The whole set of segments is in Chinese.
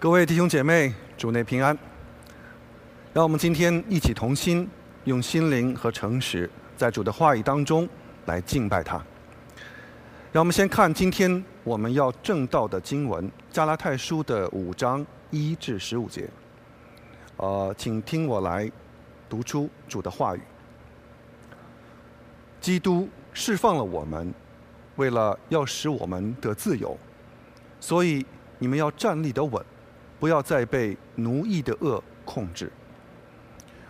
各位弟兄姐妹，主内平安。让我们今天一起同心，用心灵和诚实，在主的话语当中来敬拜他。让我们先看今天我们要正道的经文《加拉太书》的五章一至十五节。呃，请听我来读出主的话语。基督释放了我们，为了要使我们得自由，所以你们要站立得稳。不要再被奴役的恶控制。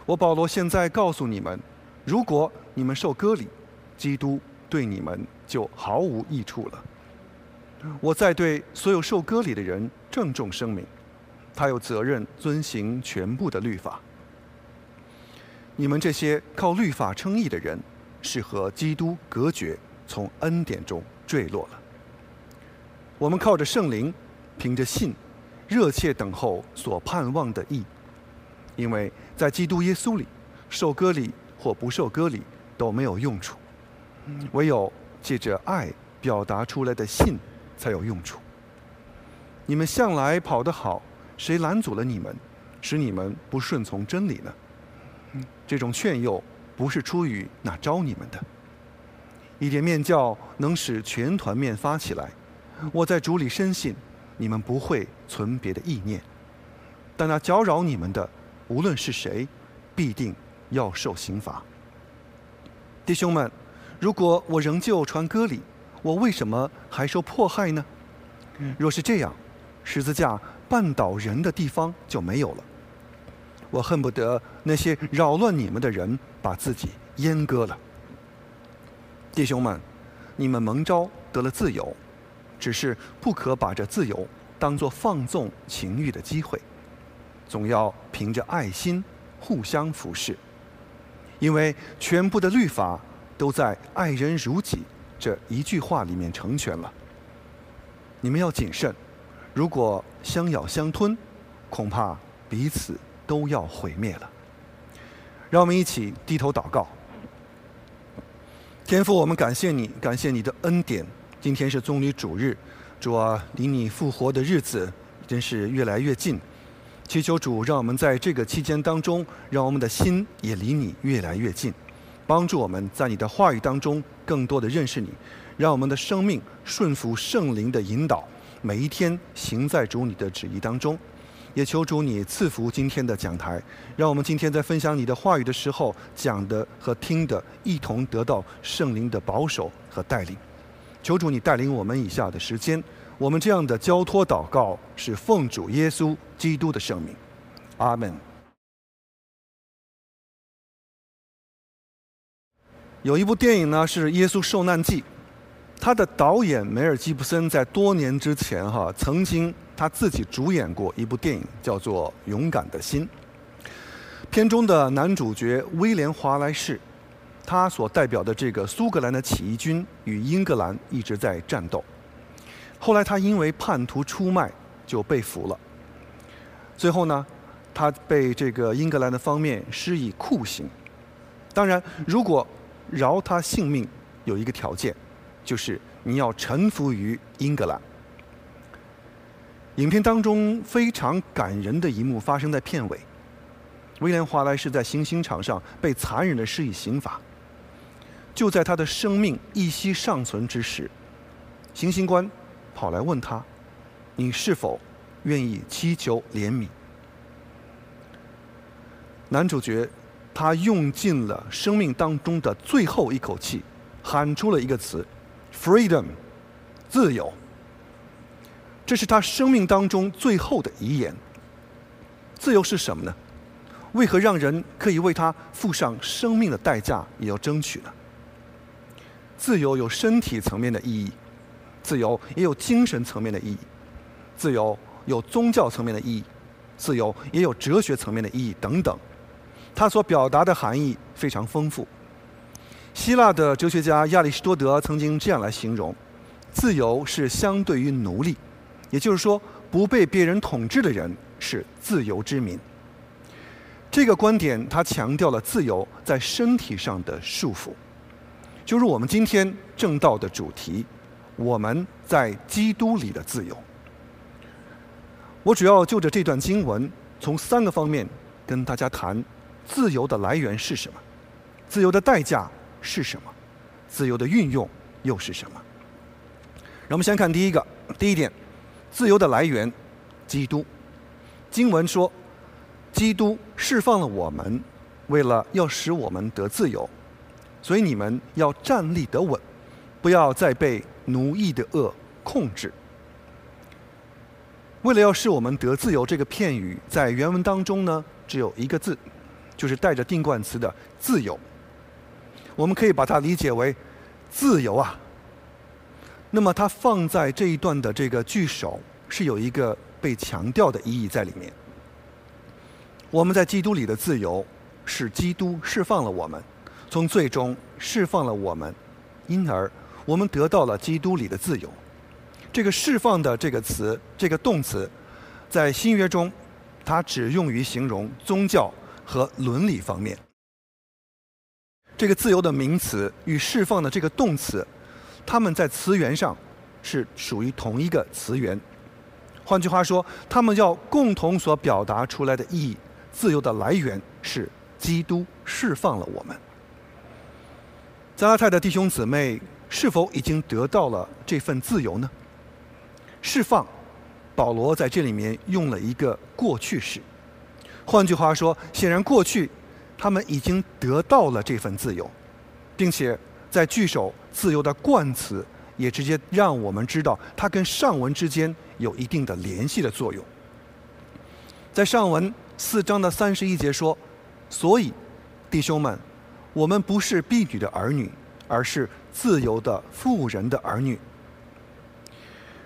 我保罗现在告诉你们：如果你们受割礼，基督对你们就毫无益处了。我在对所有受割礼的人郑重声明：他有责任遵行全部的律法。你们这些靠律法称义的人，是和基督隔绝，从恩典中坠落了。我们靠着圣灵，凭着信。热切等候所盼望的义，因为在基督耶稣里，受割礼或不受割礼都没有用处，唯有借着爱表达出来的信才有用处。你们向来跑得好，谁拦阻了你们，使你们不顺从真理呢？这种劝诱不是出于那招你们的。一点面教能使全团面发起来，我在主里深信。你们不会存别的意念，但那搅扰你们的，无论是谁，必定要受刑罚。弟兄们，如果我仍旧传歌礼，我为什么还受迫害呢？若是这样，十字架绊倒人的地方就没有了。我恨不得那些扰乱你们的人把自己阉割了。弟兄们，你们蒙召得了自由。只是不可把这自由当作放纵情欲的机会，总要凭着爱心互相服侍，因为全部的律法都在“爱人如己”这一句话里面成全了。你们要谨慎，如果相咬相吞，恐怕彼此都要毁灭了。让我们一起低头祷告，天父，我们感谢你，感谢你的恩典。今天是棕榈主日，主啊，离你复活的日子真是越来越近。祈求主，让我们在这个期间当中，让我们的心也离你越来越近，帮助我们在你的话语当中更多的认识你，让我们的生命顺服圣灵的引导，每一天行在主你的旨意当中。也求主你赐福今天的讲台，让我们今天在分享你的话语的时候，讲的和听的一同得到圣灵的保守和带领。求主你带领我们以下的时间，我们这样的交托祷告是奉主耶稣基督的圣名，阿门。有一部电影呢是《耶稣受难记》，他的导演梅尔吉布森在多年之前哈曾经他自己主演过一部电影，叫做《勇敢的心》。片中的男主角威廉华莱士。他所代表的这个苏格兰的起义军与英格兰一直在战斗。后来他因为叛徒出卖就被俘了。最后呢，他被这个英格兰的方面施以酷刑。当然，如果饶他性命，有一个条件，就是你要臣服于英格兰。影片当中非常感人的一幕发生在片尾，威廉华莱士在行刑场上被残忍的施以刑罚。就在他的生命一息尚存之时，行刑官跑来问他：“你是否愿意祈求怜悯？”男主角他用尽了生命当中的最后一口气，喊出了一个词：“freedom，自由。”这是他生命当中最后的遗言。自由是什么呢？为何让人可以为他付上生命的代价也要争取呢？自由有身体层面的意义，自由也有精神层面的意义，自由有宗教层面的意义，自由也有哲学层面的意义等等。它所表达的含义非常丰富。希腊的哲学家亚里士多德曾经这样来形容：自由是相对于奴隶，也就是说，不被别人统治的人是自由之民。这个观点，他强调了自由在身体上的束缚。就是我们今天正道的主题，我们在基督里的自由。我主要就着这段经文，从三个方面跟大家谈自由的来源是什么，自由的代价是什么，自由的运用又是什么。让我们先看第一个，第一点，自由的来源，基督。经文说，基督释放了我们，为了要使我们得自由，所以你们要站立得稳，不要再被奴役的恶控制。为了要使我们得自由，这个片语在原文当中呢，只有一个字，就是带着定冠词的“自由”。我们可以把它理解为“自由啊”。那么它放在这一段的这个句首，是有一个被强调的意义在里面。我们在基督里的自由，是基督释放了我们，从最终释放了我们，因而我们得到了基督里的自由。这个“释放”的这个词，这个动词，在新约中，它只用于形容宗教和伦理方面。这个自由的名词与释放的这个动词，它们在词源上是属于同一个词源。换句话说，它们要共同所表达出来的意义，自由的来源是基督释放了我们。加拉太的弟兄姊妹是否已经得到了这份自由呢？释放，保罗在这里面用了一个过去式。换句话说，显然过去他们已经得到了这份自由，并且在句首“自由”的冠词也直接让我们知道它跟上文之间有一定的联系的作用。在上文四章的三十一节说：“所以，弟兄们，我们不是婢女的儿女，而是自由的妇人的儿女。”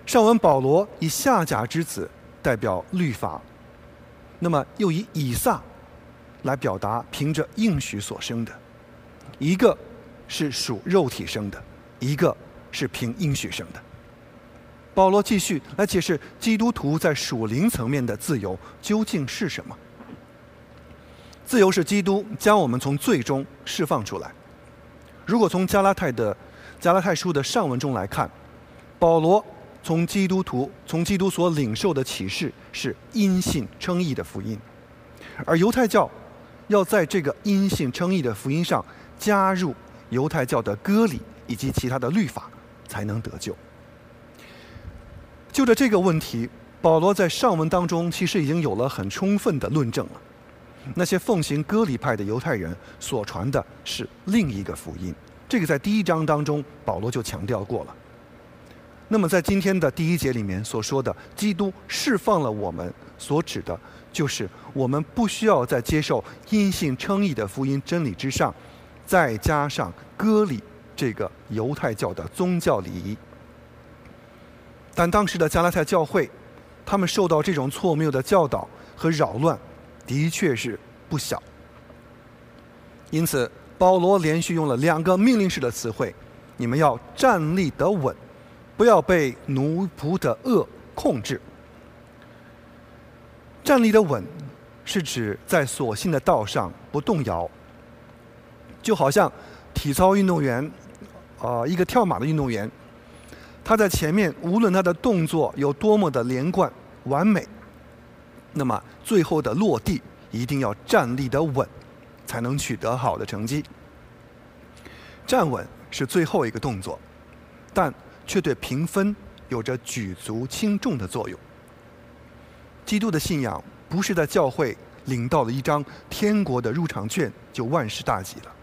上文保罗以下甲之子代表律法，那么又以以撒来表达凭着应许所生的，一个是属肉体生的，一个是凭应许生的。保罗继续来解释基督徒在属灵层面的自由究竟是什么？自由是基督将我们从罪中释放出来。如果从加拉太的加拉太书的上文中来看，保罗。从基督徒从基督所领受的启示是因信称义的福音，而犹太教要在这个因信称义的福音上加入犹太教的割礼以及其他的律法，才能得救。就着这个问题，保罗在上文当中其实已经有了很充分的论证了。那些奉行割礼派的犹太人所传的是另一个福音，这个在第一章当中保罗就强调过了。那么，在今天的第一节里面所说的“基督释放了我们”，所指的，就是我们不需要在接受因信称义的福音真理之上，再加上割礼这个犹太教的宗教礼仪。但当时的加拉太教会，他们受到这种错谬的教导和扰乱，的确是不小。因此，保罗连续用了两个命令式的词汇：“你们要站立得稳。”不要被奴仆的恶控制。站立的稳，是指在所信的道上不动摇。就好像体操运动员，啊，一个跳马的运动员，他在前面无论他的动作有多么的连贯完美，那么最后的落地一定要站立的稳，才能取得好的成绩。站稳是最后一个动作，但。却对评分有着举足轻重的作用。基督的信仰不是在教会领到了一张天国的入场券就万事大吉了，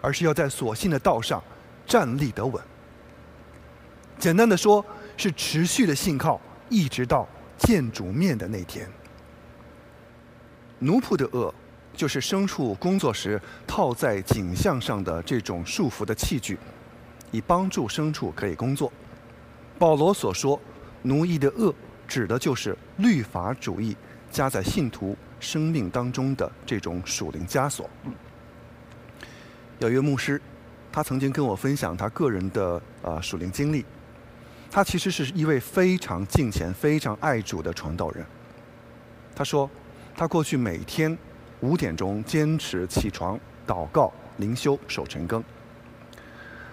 而是要在所信的道上站立得稳。简单的说，是持续的信靠，一直到见主面的那天。奴仆的恶，就是牲畜工作时套在颈项上的这种束缚的器具。以帮助牲畜可以工作。保罗所说“奴役的恶”，指的就是律法主义加在信徒生命当中的这种属灵枷锁。有一位牧师，他曾经跟我分享他个人的呃属灵经历。他其实是一位非常敬虔、非常爱主的传道人。他说，他过去每天五点钟坚持起床、祷告、灵修、守晨更。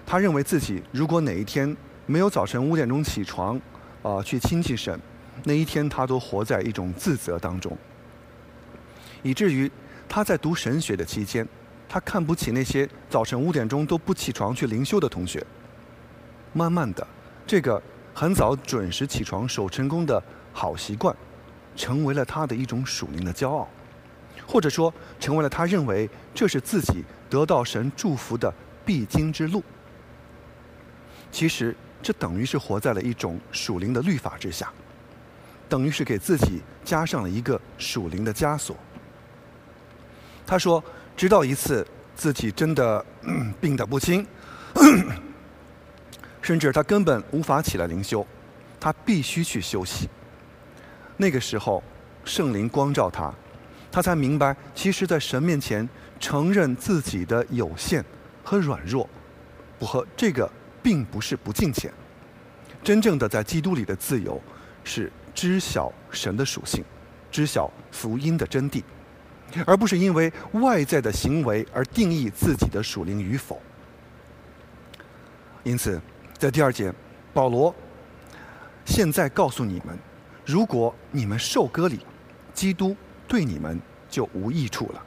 他认为自己如果哪一天没有早晨五点钟起床，啊，去亲近神，那一天他都活在一种自责当中，以至于他在读神学的期间，他看不起那些早晨五点钟都不起床去灵修的同学。慢慢的，这个很早准时起床守晨功的好习惯，成为了他的一种属灵的骄傲，或者说成为了他认为这是自己得到神祝福的必经之路。其实这等于是活在了一种属灵的律法之下，等于是给自己加上了一个属灵的枷锁。他说：“直到一次自己真的病得不轻。”甚至他根本无法起来灵修，他必须去休息。那个时候，圣灵光照他，他才明白，其实，在神面前承认自己的有限和软弱，不和这个并不是不敬虔。真正的在基督里的自由，是知晓神的属性，知晓福音的真谛，而不是因为外在的行为而定义自己的属灵与否。因此。在第二节，保罗现在告诉你们：如果你们受割礼，基督对你们就无益处了；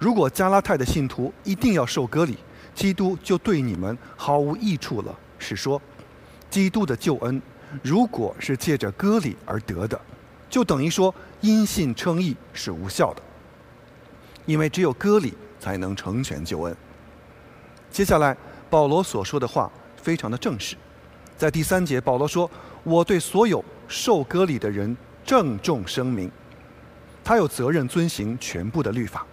如果加拉太的信徒一定要受割礼，基督就对你们毫无益处了。是说，基督的救恩如果是借着割礼而得的，就等于说因信称义是无效的，因为只有割礼才能成全救恩。接下来，保罗所说的话。非常的正式，在第三节，保罗说：“我对所有受割礼的人郑重声明，他有责任遵行全部的律法。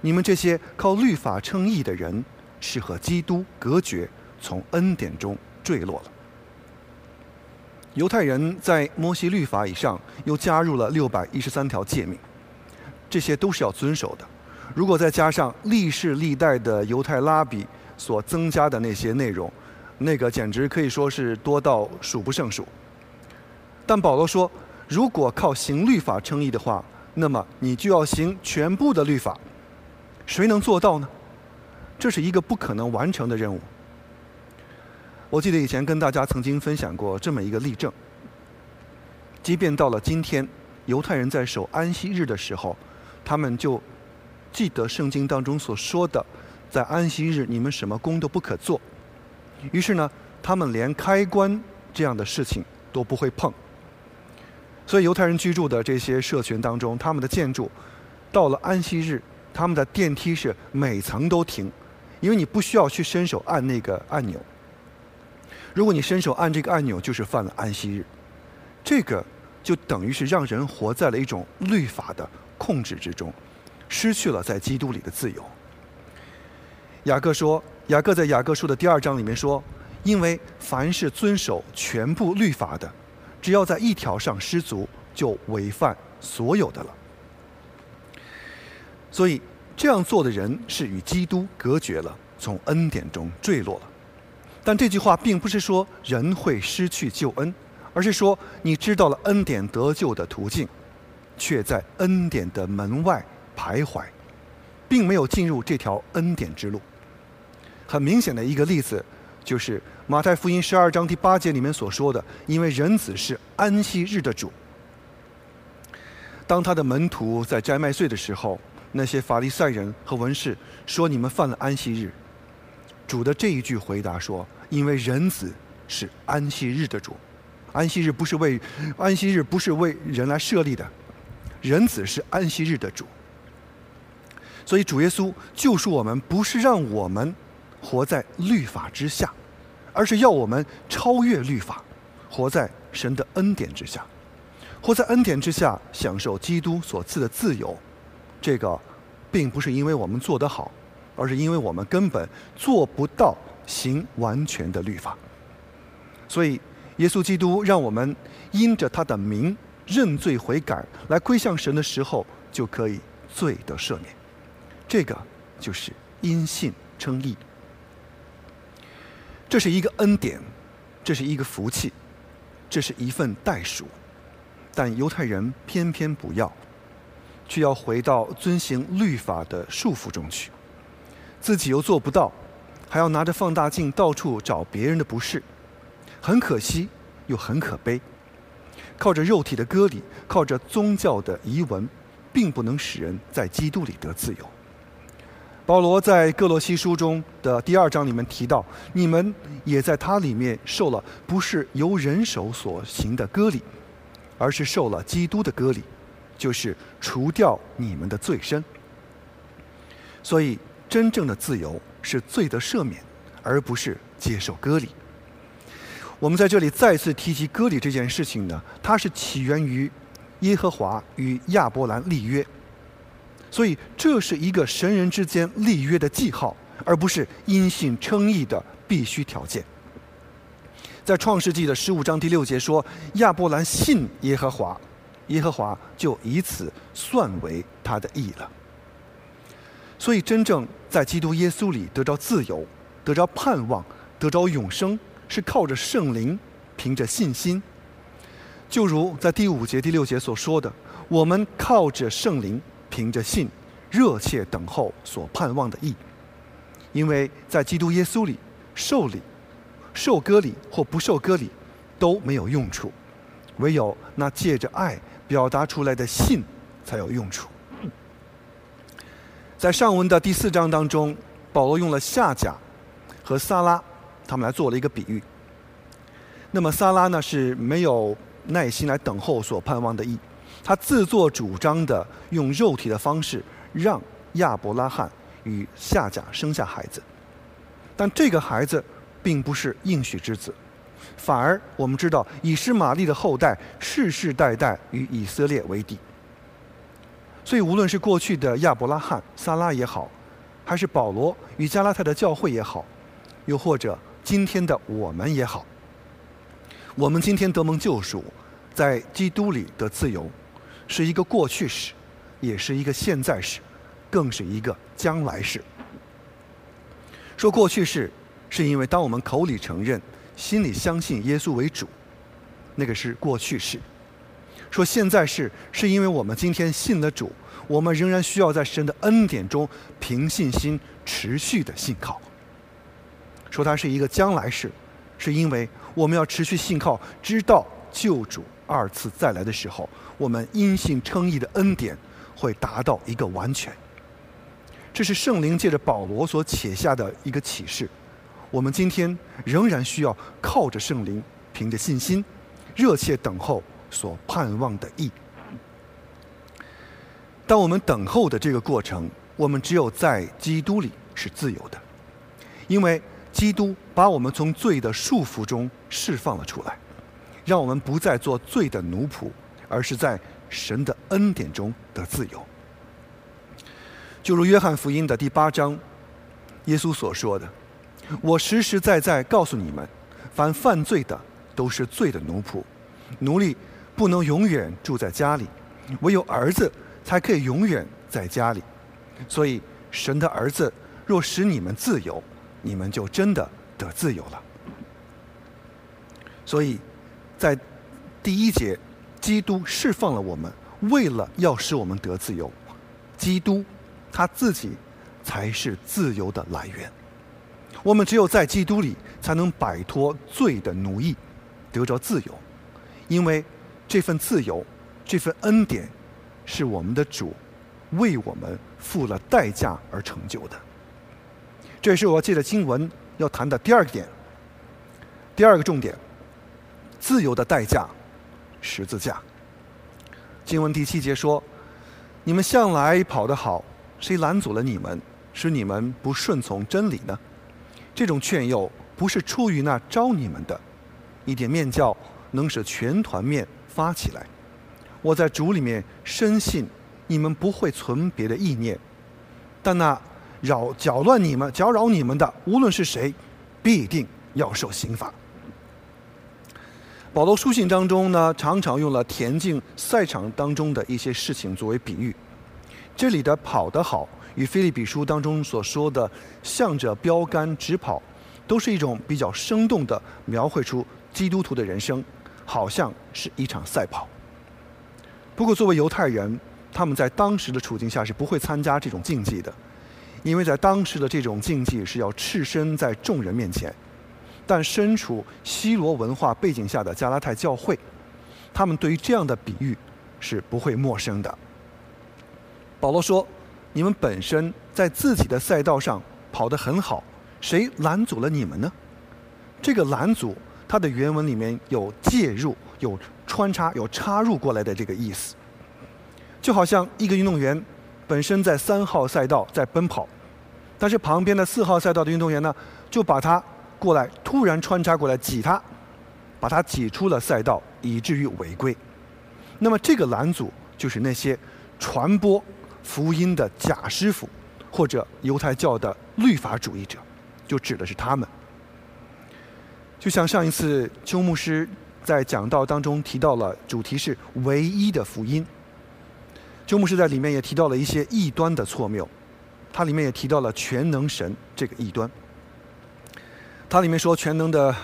你们这些靠律法称义的人，是和基督隔绝，从恩典中坠落了。犹太人在摩西律法以上又加入了六百一十三条诫命，这些都是要遵守的。如果再加上历世历代的犹太拉比所增加的那些内容，那个简直可以说是多到数不胜数。但保罗说，如果靠行律法称义的话，那么你就要行全部的律法。谁能做到呢？这是一个不可能完成的任务。我记得以前跟大家曾经分享过这么一个例证：即便到了今天，犹太人在守安息日的时候，他们就记得圣经当中所说的，在安息日你们什么工都不可做。于是呢，他们连开关这样的事情都不会碰。所以犹太人居住的这些社群当中，他们的建筑到了安息日，他们的电梯是每层都停，因为你不需要去伸手按那个按钮。如果你伸手按这个按钮，就是犯了安息日。这个就等于是让人活在了一种律法的控制之中，失去了在基督里的自由。雅各说。雅各在雅各书的第二章里面说：“因为凡是遵守全部律法的，只要在一条上失足，就违反所有的了。所以这样做的人是与基督隔绝了，从恩典中坠落了。但这句话并不是说人会失去救恩，而是说你知道了恩典得救的途径，却在恩典的门外徘徊，并没有进入这条恩典之路。”很明显的一个例子，就是马太福音十二章第八节里面所说的：“因为人子是安息日的主。”当他的门徒在摘麦穗的时候，那些法利赛人和文士说：“你们犯了安息日。”主的这一句回答说：“因为人子是安息日的主，安息日不是为安息日不是为人来设立的，人子是安息日的主。所以主耶稣救赎我们，不是让我们。”活在律法之下，而是要我们超越律法，活在神的恩典之下，活在恩典之下，享受基督所赐的自由。这个，并不是因为我们做得好，而是因为我们根本做不到行完全的律法。所以，耶稣基督让我们因着他的名认罪悔改，来归向神的时候，就可以罪得赦免。这个就是因信称义。这是一个恩典，这是一个福气，这是一份代赎，但犹太人偏偏不要，却要回到遵行律法的束缚中去，自己又做不到，还要拿着放大镜到处找别人的不是，很可惜又很可悲。靠着肉体的割礼，靠着宗教的遗文，并不能使人在基督里得自由。保罗在各罗西书中的第二章里面提到，你们也在他里面受了不是由人手所行的割礼，而是受了基督的割礼，就是除掉你们的罪身。所以，真正的自由是罪的赦免，而不是接受割礼。我们在这里再次提及割礼这件事情呢，它是起源于耶和华与亚伯兰立约，所以这是一个神人之间立约的记号，而不是因信称义的必须条件。在创世纪的十五章第六节说，亚伯兰信耶和华，耶和华就以此算为他的义了。所以，真正在基督耶稣里得着自由、得着盼望、得着永生，是靠着圣灵，凭着信心。就如在第五节、第六节所说的，我们靠着圣灵，凭着信，热切等候所盼望的义。因为在基督耶稣里受礼、受割礼或不受割礼都没有用处，唯有那借着爱表达出来的信才有用处。在上文的第四章当中，保罗用了夏甲和撒拉，他们来做了一个比喻。那么撒拉呢是没有耐心来等候所盼望的义，他自作主张的用肉体的方式让亚伯拉罕与夏甲生下孩子，但这个孩子并不是应许之子，反而我们知道以实玛利的后代世世代代与以色列为敌。所以，无论是过去的亚伯拉罕、撒拉也好，还是保罗与加拉太的教会也好，又或者今天的我们也好，我们今天得蒙救赎，在基督里的自由，是一个过去式，也是一个现在式，更是一个将来式。说过去式，是因为当我们口里承认、心里相信耶稣为主，那个是过去式。说现在是，是因为我们今天信了主，我们仍然需要在神的恩典中凭信心持续的信靠。说它是一个将来式，是因为我们要持续信靠，直到救主二次再来的时候，我们因信称义的恩典会达到一个完全。这是圣灵借着保罗所写下的一个启示。我们今天仍然需要靠着圣灵，凭着信心，热切等候。所盼望的义。当我们等候的这个过程，我们只有在基督里是自由的，因为基督把我们从罪的束缚中释放了出来，让我们不再做罪的奴仆，而是在神的恩典中得自由。就如约翰福音的第八章，耶稣所说的：“我实实在在告诉你们，凡犯罪的都是罪的奴仆，奴隶。”不能永远住在家里，唯有儿子才可以永远在家里。所以，神的儿子若使你们自由，你们就真的得自由了。所以，在第一节，基督释放了我们，为了要使我们得自由。基督他自己才是自由的来源。我们只有在基督里，才能摆脱罪的奴役，得着自由，因为。这份自由，这份恩典，是我们的主为我们付了代价而成就的。这也是我借着经文要谈的第二个点。第二个重点，自由的代价，十字架。经文第七节说：“你们向来跑得好，谁拦阻了你们，使你们不顺从真理呢？这种劝诱不是出于那招你们的，一点面教能使全团面。”发起来！我在主里面深信，你们不会存别的意念，但那扰搅乱你们、搅扰你们的，无论是谁，必定要受刑罚。保罗书信当中呢，常常用了田径赛场当中的一些事情作为比喻。这里的跑得好，与菲利比书当中所说的向着标杆直跑，都是一种比较生动的描绘出基督徒的人生。好像是一场赛跑。不过，作为犹太人，他们在当时的处境下是不会参加这种竞技的，因为在当时的这种竞技是要赤身在众人面前。但身处西罗文化背景下的加拉太教会，他们对于这样的比喻是不会陌生的。保罗说：“你们本身在自己的赛道上跑得很好，谁拦阻了你们呢？”这个拦阻，它的原文里面有介入、有穿插、有插入过来的这个意思，就好像一个运动员本身在三号赛道在奔跑，但是旁边的四号赛道的运动员呢，就把他过来突然穿插过来挤他，把他挤出了赛道，以至于违规。那么这个拦阻就是那些传播。福音的假师傅，或者犹太教的律法主义者，就指的是他们。就像上一次邱牧师在讲道当中提到了，主题是唯一的福音。邱牧师在里面也提到了一些异端的错谬，他里面也提到了全能神这个异端。它里面说全能的，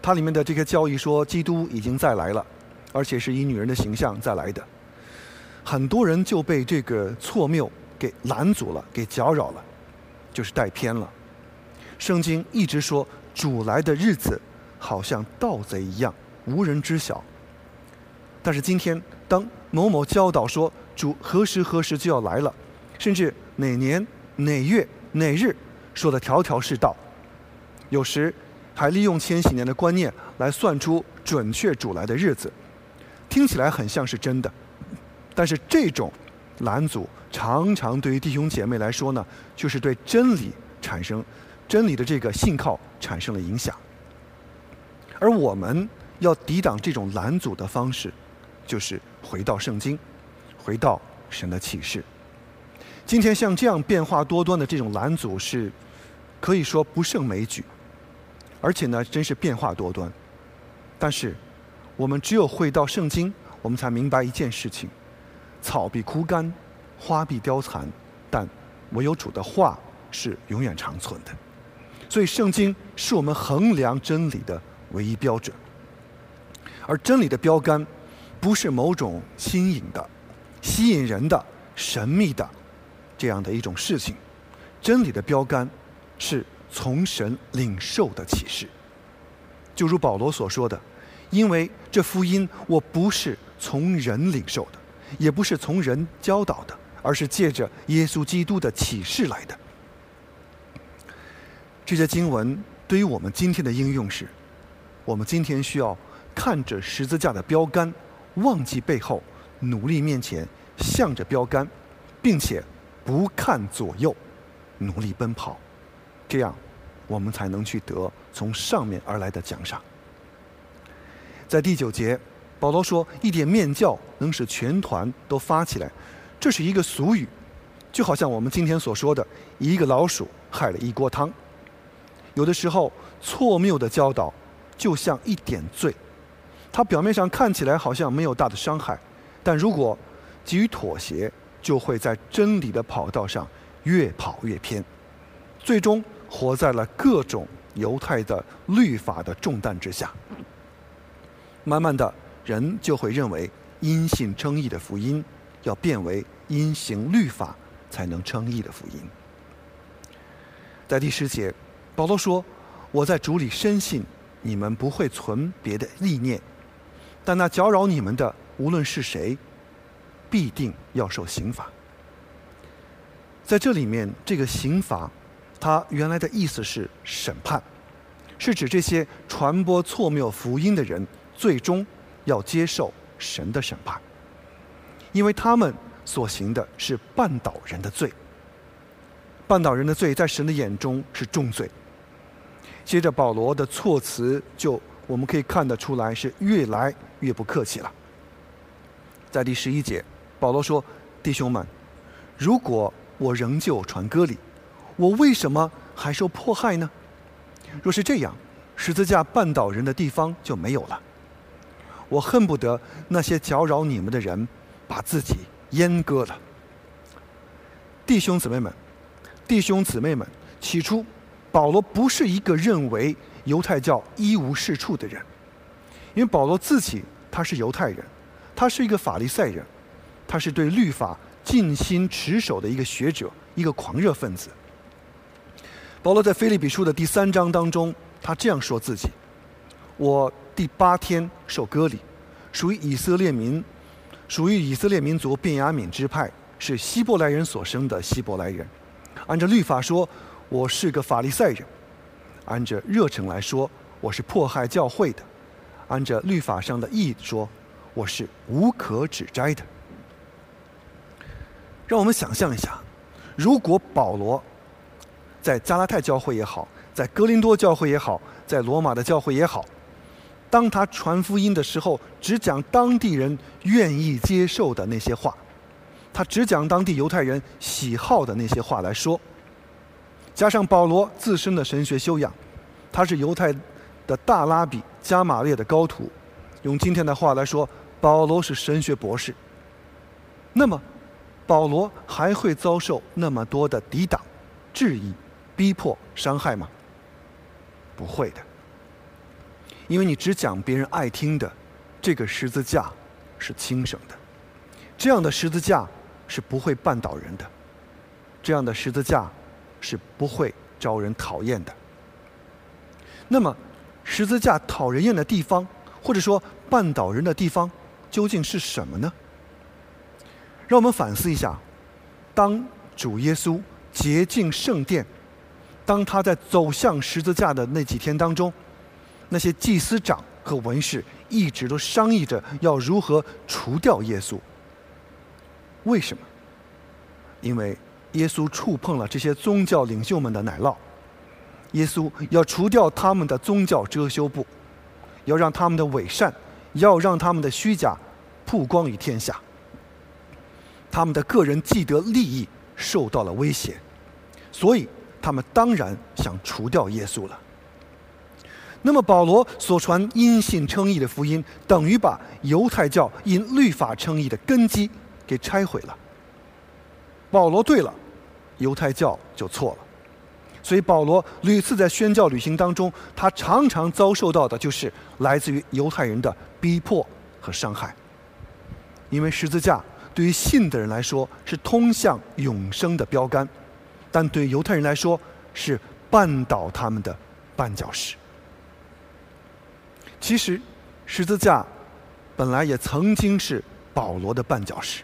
它里面的这个教义说基督已经再来了，而且是以女人的形象再来的。很多人就被这个错谬给拦阻了，给搅扰了，就是带偏了。圣经一直说主来的日子好像盗贼一样，无人知晓。但是今天，当某某教导说主何时何时就要来了，甚至哪年哪月哪日说的条条是道，有时还利用千禧年的观念来算出准确主来的日子，听起来很像是真的。但是这种拦阻常常对于弟兄姐妹来说呢，就是对真理产生真理的这个信靠产生了影响。而我们要抵挡这种拦阻的方式，就是回到圣经，回到神的启示。今天像这样变化多端的这种拦阻是可以说不胜枚举，而且呢，真是变化多端。但是我们只有回到圣经，我们才明白一件事情。草必枯干，花必凋残，但唯有主的话是永远长存的。所以，圣经是我们衡量真理的唯一标准。而真理的标杆，不是某种新颖的、吸引人的、神秘的这样的一种事情。真理的标杆，是从神领受的启示。就如保罗所说的：“因为这福音，我不是从人领受的。”也不是从人教导的，而是借着耶稣基督的启示来的。这些经文对于我们今天的应用是：我们今天需要看着十字架的标杆，忘记背后，努力面前，向着标杆，并且不看左右，努力奔跑，这样我们才能去得从上面而来的奖赏。在第九节。保罗说：“一点面教能使全团都发起来，这是一个俗语，就好像我们今天所说的‘一个老鼠害了一锅汤’。有的时候，错谬的教导就像一点罪，它表面上看起来好像没有大的伤害，但如果给予妥协，就会在真理的跑道上越跑越偏，最终活在了各种犹太的律法的重担之下，慢慢的。”人就会认为，因信称义的福音要变为因行律法才能称义的福音。在第十节，保罗说：“我在主里深信，你们不会存别的意念，但那搅扰你们的，无论是谁，必定要受刑罚。”在这里面，这个刑罚，它原来的意思是审判，是指这些传播错谬福音的人最终。要接受神的审判，因为他们所行的是绊倒人的罪。绊倒人的罪，在神的眼中是重罪。接着保罗的措辞，就我们可以看得出来是越来越不客气了。在第十一节，保罗说：“弟兄们，如果我仍旧传歌礼，我为什么还受迫害呢？若是这样，十字架绊倒人的地方就没有了。”我恨不得那些搅扰你们的人把自己阉割了。弟兄姊妹们，弟兄姊妹们，起初保罗不是一个认为犹太教一无是处的人，因为保罗自己他是犹太人，他是一个法利赛人，他是对律法尽心持守的一个学者，一个狂热分子。保罗在腓立比书的第三章当中，他这样说自己：我。第八天受割礼，属于以色列民，属于以色列民族便雅悯支派，是希伯来人所生的希伯来人。按照律法说，我是个法利赛人；按着热忱来说，我是迫害教会的；按着律法上的义说，我是无可指摘的。让我们想象一下，如果保罗在加拉太教会也好，在哥林多教会也好，在罗马的教会也好，当他传福音的时候，只讲当地人愿意接受的那些话，他只讲当地犹太人喜好的那些话来说，加上保罗自身的神学修养，他是犹太的大拉比加马列的高徒，用今天的话来说，保罗是神学博士。那么，保罗还会遭受那么多的抵挡、质疑、逼迫、伤害吗？不会的，因为你只讲别人爱听的，这个十字架是轻省的，这样的十字架是不会绊倒人的，这样的十字架是不会招人讨厌的。那么，十字架讨人厌的地方，或者说绊倒人的地方，究竟是什么呢？让我们反思一下：当主耶稣洁净圣殿，当他在走向十字架的那几天当中，那些祭司长和文士一直都商议着要如何除掉耶稣。为什么？因为耶稣触碰了这些宗教领袖们的奶酪，耶稣要除掉他们的宗教遮羞布，要让他们的伪善，要让他们的虚假曝光于天下。他们的个人既得利益受到了威胁，所以他们当然想除掉耶稣了。那么保罗所传因信称义的福音，等于把犹太教因律法称义的根基给拆毁了。保罗对了，犹太教就错了。所以保罗屡次在宣教旅行当中，他常常遭受到的就是来自于犹太人的逼迫和伤害，因为十字架。对于信的人来说是通向永生的标杆，但对犹太人来说是绊倒他们的绊脚石。其实，十字架本来也曾经是保罗的绊脚石。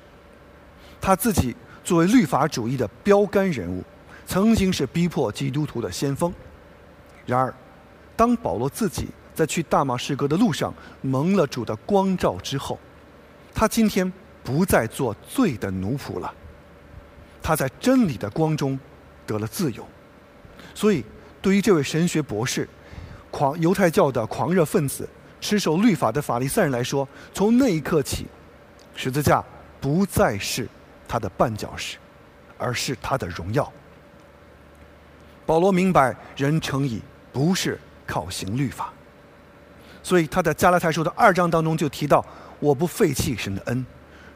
他自己作为律法主义的标杆人物，曾经是逼迫基督徒的先锋。然而，当保罗自己在去大马士革的路上蒙了主的光照之后，他今天。不再做罪的奴仆了，他在真理的光中得了自由。所以，对于这位神学博士、狂犹太教的狂热分子、持守律法的法利赛人来说，从那一刻起，十字架不再是他的绊脚石，而是他的荣耀。保罗明白，人成义不是靠行律法，所以他在加拉太书的二章当中就提到：“我不废弃神的恩。”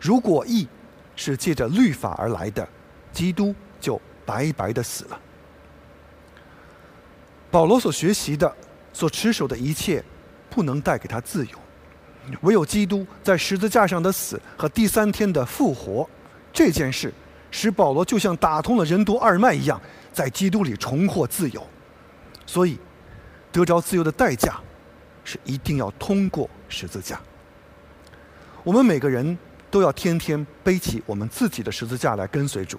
如果义是借着律法而来的，基督就白白的死了。保罗所学习的、所持守的一切，不能带给他自由。唯有基督在十字架上的死和第三天的复活，这件事使保罗就像打通了任督二脉一样，在基督里重获自由。所以，得着自由的代价，是一定要通过十字架。我们每个人。都要天天背起我们自己的十字架来跟随主。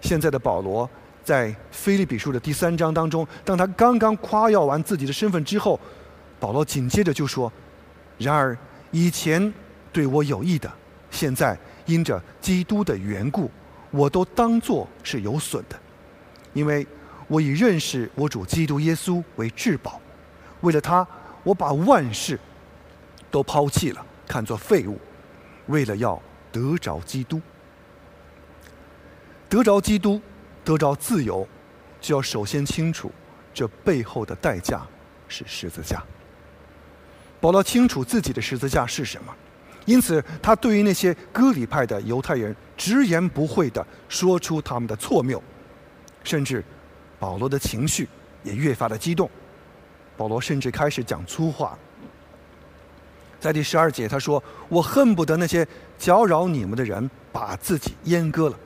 现在的保罗在菲利比书的第三章当中，当他刚刚夸耀完自己的身份之后，保罗紧接着就说：“然而以前对我有益的，现在因着基督的缘故，我都当作是有损的，因为我以认识我主基督耶稣为至宝。为了他，我把万事都抛弃了，看作废物。”为了要得着基督，得着基督，得着自由，就要首先清楚这背后的代价是十字架。保罗清楚自己的十字架是什么，因此他对于那些割礼派的犹太人直言不讳的说出他们的错谬，甚至保罗的情绪也越发的激动，保罗甚至开始讲粗话。在第十二节，他说：“我恨不得那些搅扰你们的人把自己阉割了。”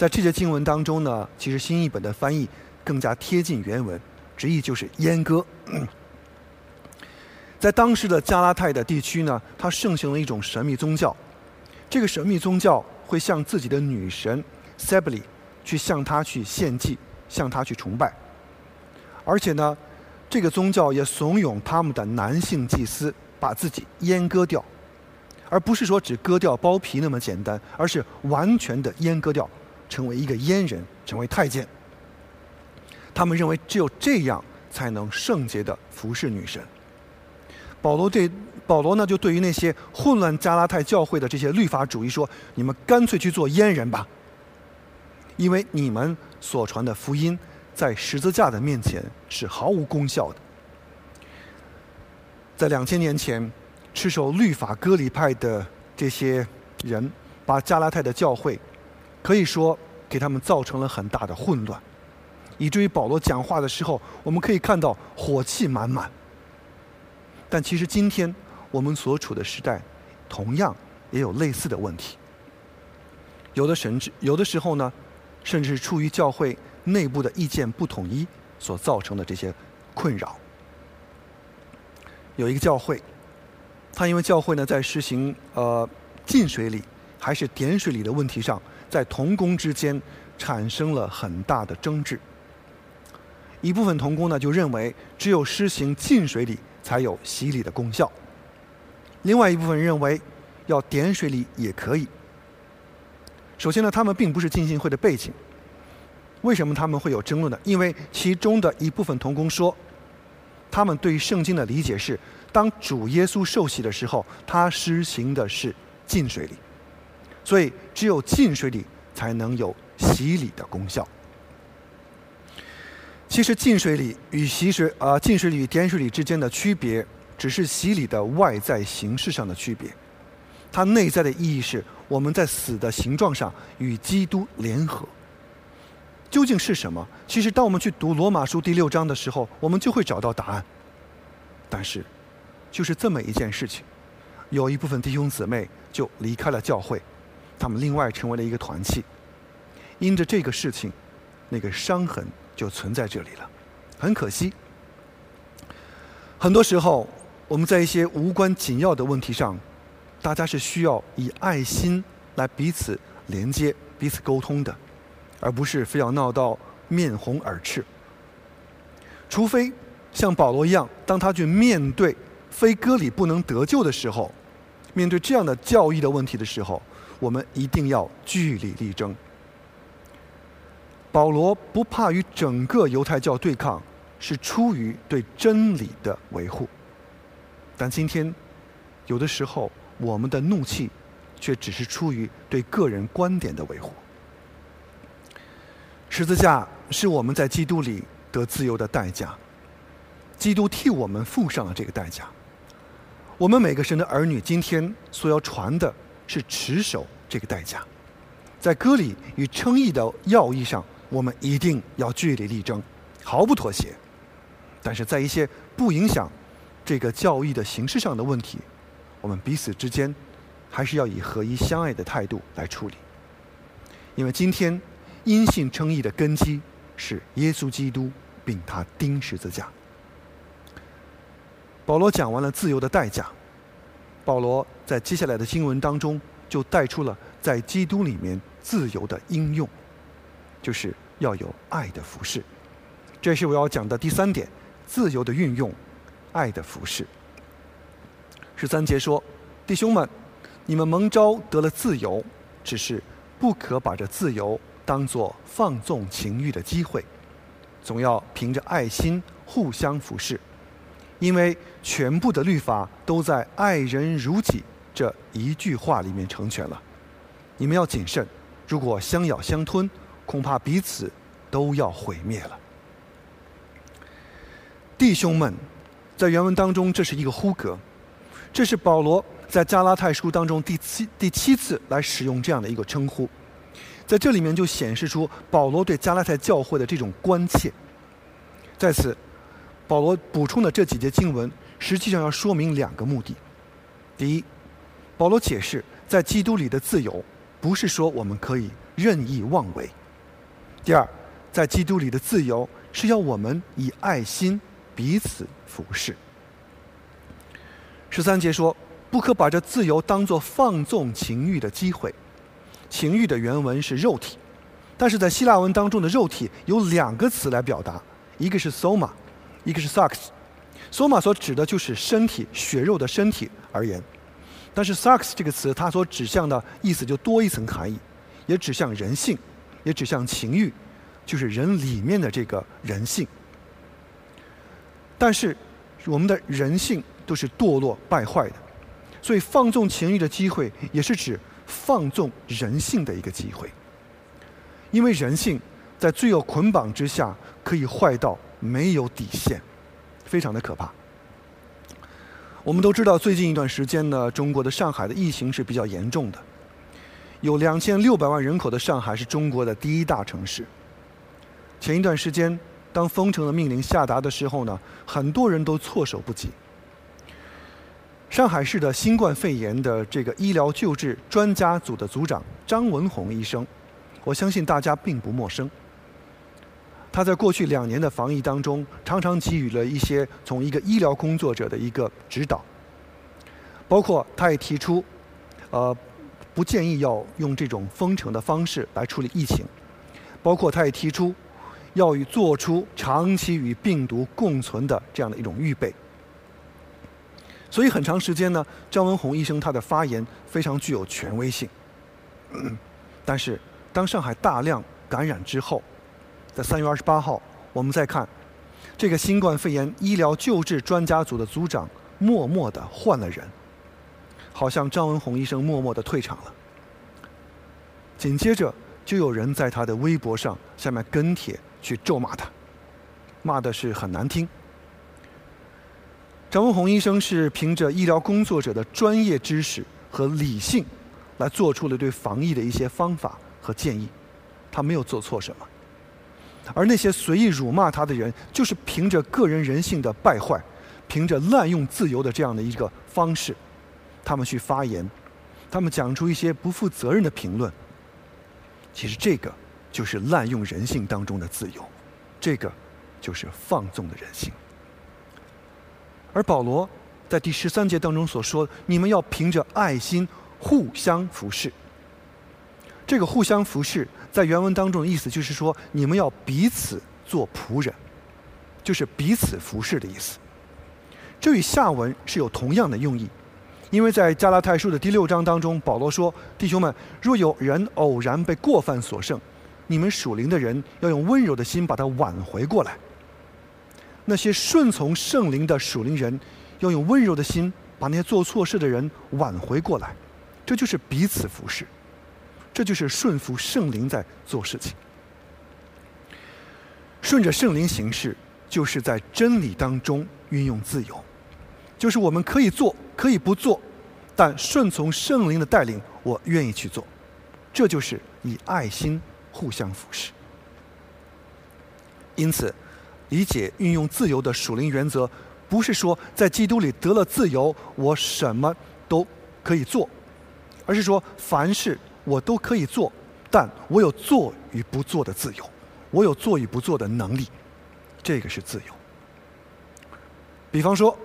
在这些经文当中呢，其实新译本的翻译更加贴近原文，直译就是“阉割”。在当时的加拉泰的地区呢，它盛行了一种神秘宗教。这个神秘宗教会向自己的女神 Sebly 去向她去献祭，向她去崇拜。而且呢，这个宗教也怂恿他们的男性祭司把自己阉割掉，而不是说只割掉包皮那么简单，而是完全的阉割掉，成为一个阉人，成为太监。他们认为只有这样才能圣洁的服侍女神。保罗对保罗呢，就对于那些混乱加拉太教会的这些律法主义说：“你们干脆去做阉人吧，因为你们所传的福音在十字架的面前是毫无功效的。”在两千年前，持守律法割礼派的这些人，把加拉太的教会可以说给他们造成了很大的混乱，以至于保罗讲话的时候，我们可以看到火气满满。但其实今天我们所处的时代，同样也有类似的问题。有的甚至有的时候呢，甚至是出于教会内部的意见不统一所造成的这些困扰。有一个教会，他因为教会呢在实行呃浸水礼还是点水礼的问题上，在同工之间产生了很大的争执。一部分同工呢就认为，只有施行浸水礼。才有洗礼的功效。另外一部分认为，要点水礼也可以。首先呢，他们并不是浸信会的背景。为什么他们会有争论呢？因为其中的一部分同工说，他们对圣经的理解是，当主耶稣受洗的时候，他施行的是浸水礼，所以只有浸水礼才能有洗礼的功效。其实浸水礼与洗水啊浸水礼与点水礼之间的区别，只是洗礼的外在形式上的区别。它内在的意义是我们在死的形状上与基督联合。究竟是什么？其实当我们去读罗马书第六章的时候，我们就会找到答案。但是，就是这么一件事情，有一部分弟兄姊妹就离开了教会，他们另外成为了一个团契。因着这个事情，那个伤痕。就存在这里了，很可惜。很多时候，我们在一些无关紧要的问题上，大家是需要以爱心来彼此连接、彼此沟通的，而不是非要闹到面红耳赤。除非像保罗一样，当他去面对非割礼不能得救的时候，面对这样的教义的问题的时候，我们一定要据理力争。保罗不怕与整个犹太教对抗，是出于对真理的维护。但今天，有的时候我们的怒气，却只是出于对个人观点的维护。十字架是我们在基督里得自由的代价，基督替我们付上了这个代价。我们每个神的儿女今天所要传的是持守这个代价，在割礼与称义的要义上。我们一定要据理力争，毫不妥协。但是在一些不影响这个教义的形式上的问题，我们彼此之间还是要以合一相爱的态度来处理。因为今天因信称义的根基是耶稣基督，并他钉十字架。保罗讲完了自由的代价，保罗在接下来的经文当中就带出了在基督里面自由的应用。就是要有爱的服饰，这是我要讲的第三点：自由的运用，爱的服饰。十三节说：“弟兄们，你们蒙召得了自由，只是不可把这自由当作放纵情欲的机会，总要凭着爱心互相服侍，因为全部的律法都在‘爱人如己’这一句话里面成全了。你们要谨慎，如果相咬相吞。”恐怕彼此都要毁灭了。弟兄们，在原文当中，这是一个呼格，这是保罗在加拉太书当中第七第七次来使用这样的一个称呼，在这里面就显示出保罗对加拉太教会的这种关切。在此，保罗补充的这几节经文，实际上要说明两个目的：第一，保罗解释在基督里的自由，不是说我们可以任意妄为。第二，在基督里的自由是要我们以爱心彼此服侍。十三节说，不可把这自由当作放纵情欲的机会。情欲的原文是肉体，但是在希腊文当中的肉体有两个词来表达，一个是 soma，一个是 sax。soma 所指的就是身体、血肉的身体而言，但是 sarx 这个词它所指向的意思就多一层含义，也指向人性，也指向情欲，就是人里面的这个人性。但是我们的人性都是堕落败坏的，所以放纵情欲的机会也是指放纵人性的一个机会，因为人性在罪恶捆绑之下可以坏到没有底线。非常的可怕。我们都知道，最近一段时间呢，中国的上海的疫情是比较严重的。有两千六百万人口的上海是中国的第一大城市。前一段时间，当封城的命令下达的时候呢，很多人都措手不及。上海市的新冠肺炎的这个医疗救治专家组的组长张文宏医生，我相信大家并不陌生。他在过去两年的防疫当中，常常给予了一些从一个医疗工作者的一个指导，包括他也提出，呃，不建议要用这种封城的方式来处理疫情，包括他也提出，要与做出长期与病毒共存的这样的一种预备。所以很长时间呢，张文宏医生他的发言非常具有权威性，但是当上海大量感染之后。在三月二十八号，我们再看这个新冠肺炎医疗救治专家组的组长默默的换了人，好像张文宏医生默默的退场了。紧接着就有人在他的微博上下面跟帖去咒骂他，骂的是很难听。张文宏医生是凭着医疗工作者的专业知识和理性，来做出了对防疫的一些方法和建议，他没有做错什么。而那些随意辱骂他的人，就是凭着个人人性的败坏，凭着滥用自由的这样的一个方式，他们去发言，他们讲出一些不负责任的评论。其实这个就是滥用人性当中的自由，这个就是放纵的人性。而保罗在第十三节当中所说：“你们要凭着爱心互相服侍。”这个互相服侍。在原文当中的意思就是说，你们要彼此做仆人，就是彼此服侍的意思。这与下文是有同样的用意，因为在加拉太书的第六章当中，保罗说：“弟兄们，若有人偶然被过犯所胜，你们属灵的人要用温柔的心把他挽回过来。那些顺从圣灵的属灵人，要用温柔的心把那些做错事的人挽回过来。这就是彼此服侍。”这就是顺服圣灵在做事情，顺着圣灵行事，就是在真理当中运用自由，就是我们可以做，可以不做，但顺从圣灵的带领，我愿意去做。这就是以爱心互相服侍。因此，理解运用自由的属灵原则，不是说在基督里得了自由，我什么都可以做，而是说凡事。我都可以做，但我有做与不做的自由，我有做与不做的能力，这个是自由。比方说，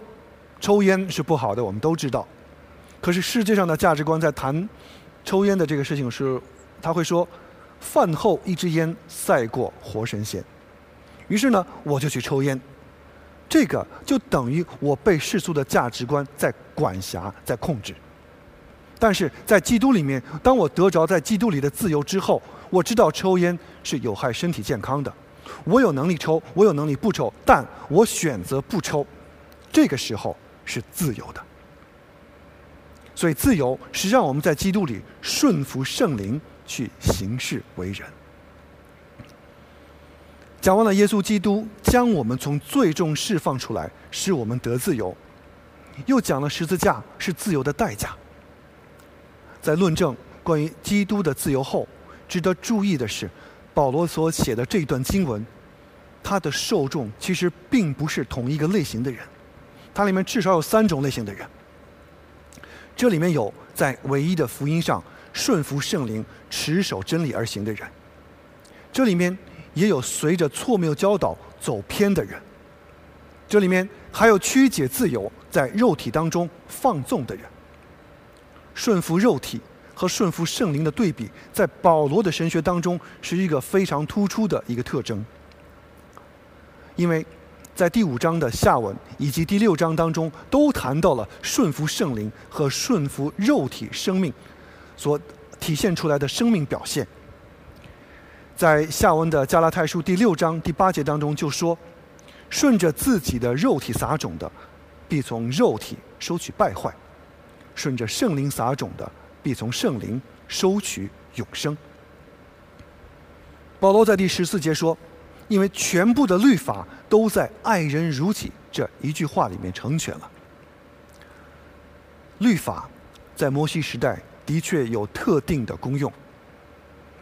抽烟是不好的，我们都知道。可是世界上的价值观在谈抽烟的这个事情是，他会说，饭后一支烟赛过活神仙。于是呢，我就去抽烟，这个就等于我被世俗的价值观在管辖、在控制。但是在基督里面，当我得着在基督里的自由之后，我知道抽烟是有害身体健康的。我有能力抽，我有能力不抽，但我选择不抽。这个时候是自由的。所以自由是让我们在基督里顺服圣灵去行事为人。讲完了耶稣基督将我们从最终释放出来，使我们得自由，又讲了十字架是自由的代价。在论证关于基督的自由后，值得注意的是，保罗所写的这段经文，它的受众其实并不是同一个类型的人，它里面至少有三种类型的人。这里面有在唯一的福音上顺服圣灵、持守真理而行的人，这里面也有随着错谬教导走偏的人，这里面还有曲解自由、在肉体当中放纵的人。顺服肉体和顺服圣灵的对比，在保罗的神学当中是一个非常突出的一个特征。因为在第五章的下文以及第六章当中，都谈到了顺服圣灵和顺服肉体生命所体现出来的生命表现。在下文的加拉太书第六章第八节当中就说：“顺着自己的肉体撒种的，必从肉体收取败坏。”顺着圣灵撒种的，必从圣灵收取永生。保罗在第十四节说：“因为全部的律法都在‘爱人如己’这一句话里面成全了。律法在摩西时代的确有特定的功用，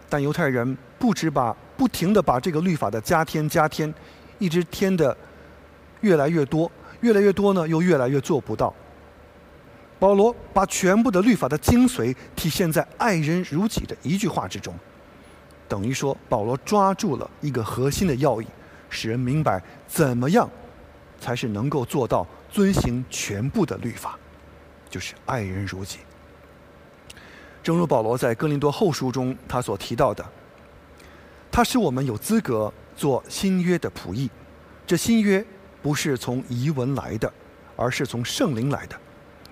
但犹太人不止把不停的把这个律法的加添加添，一直添的越来越多，越来越多呢，又越来越做不到。”保罗把全部的律法的精髓体现在“爱人如己”的一句话之中，等于说保罗抓住了一个核心的要义，使人明白怎么样才是能够做到遵行全部的律法，就是爱人如己。正如保罗在哥林多后书中他所提到的，他使我们有资格做新约的仆役，这新约不是从遗文来的，而是从圣灵来的。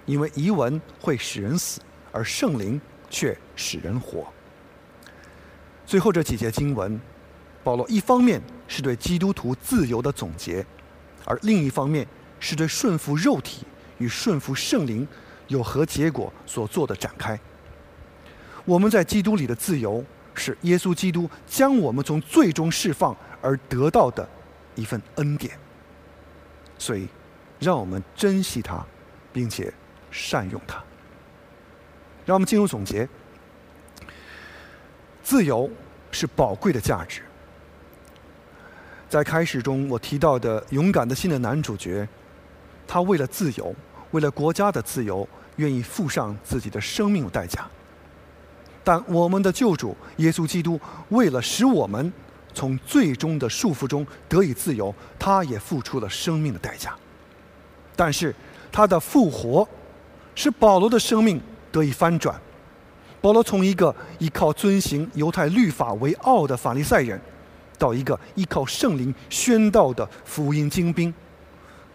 因为遗文会使人死，而圣灵却使人活。最后这几节经文，保罗一方面是对基督徒自由的总结，而另一方面是对顺服肉体与顺服圣灵有何结果所做的展开。我们在基督里的自由，是耶稣基督将我们从最终释放而得到的一份恩典。所以，让我们珍惜它，并且。善用它。让我们进入总结。自由是宝贵的价值。在开始中，我提到的勇敢的心的男主角，他为了自由，为了国家的自由，愿意付上自己的生命代价。但我们的救主耶稣基督，为了使我们从最终的束缚中得以自由，他也付出了生命的代价。但是他的复活。使保罗的生命得以翻转。保罗从一个依靠遵行犹太律法为傲的法利赛人，到一个依靠圣灵宣道的福音精兵，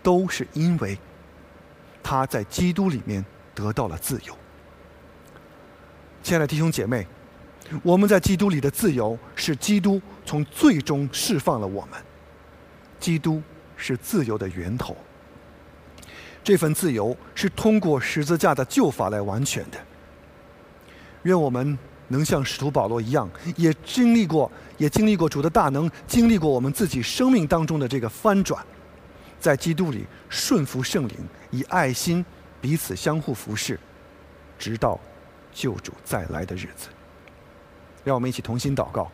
都是因为他在基督里面得到了自由。亲爱的弟兄姐妹，我们在基督里的自由，是基督从最终释放了我们。基督是自由的源头。这份自由是通过十字架的救法来完全的。愿我们能像使徒保罗一样，也经历过，也经历过主的大能，经历过我们自己生命当中的这个翻转，在基督里顺服圣灵，以爱心彼此相互服侍，直到救主再来的日子。让我们一起同心祷告。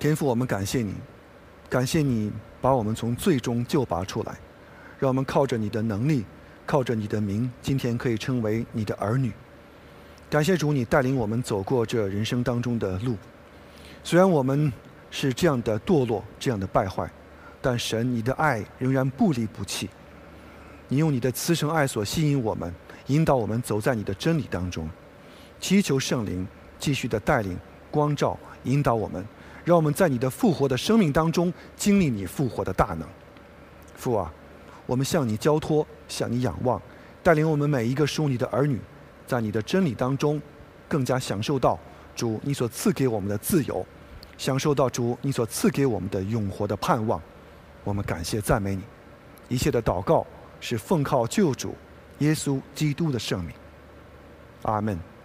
天父，我们感谢你，感谢你。把我们从最终救拔出来，让我们靠着你的能力，靠着你的名，今天可以称为你的儿女。感谢主，你带领我们走过这人生当中的路。虽然我们是这样的堕落，这样的败坏，但神，你的爱仍然不离不弃。你用你的慈神爱所吸引我们，引导我们走在你的真理当中。祈求圣灵继续的带领、光照、引导我们。让我们在你的复活的生命当中经历你复活的大能，父啊，我们向你交托，向你仰望，带领我们每一个属你的儿女，在你的真理当中更加享受到主你所赐给我们的自由，享受到主你所赐给我们的永活的盼望。我们感谢赞美你，一切的祷告是奉靠救主耶稣基督的圣名。阿门。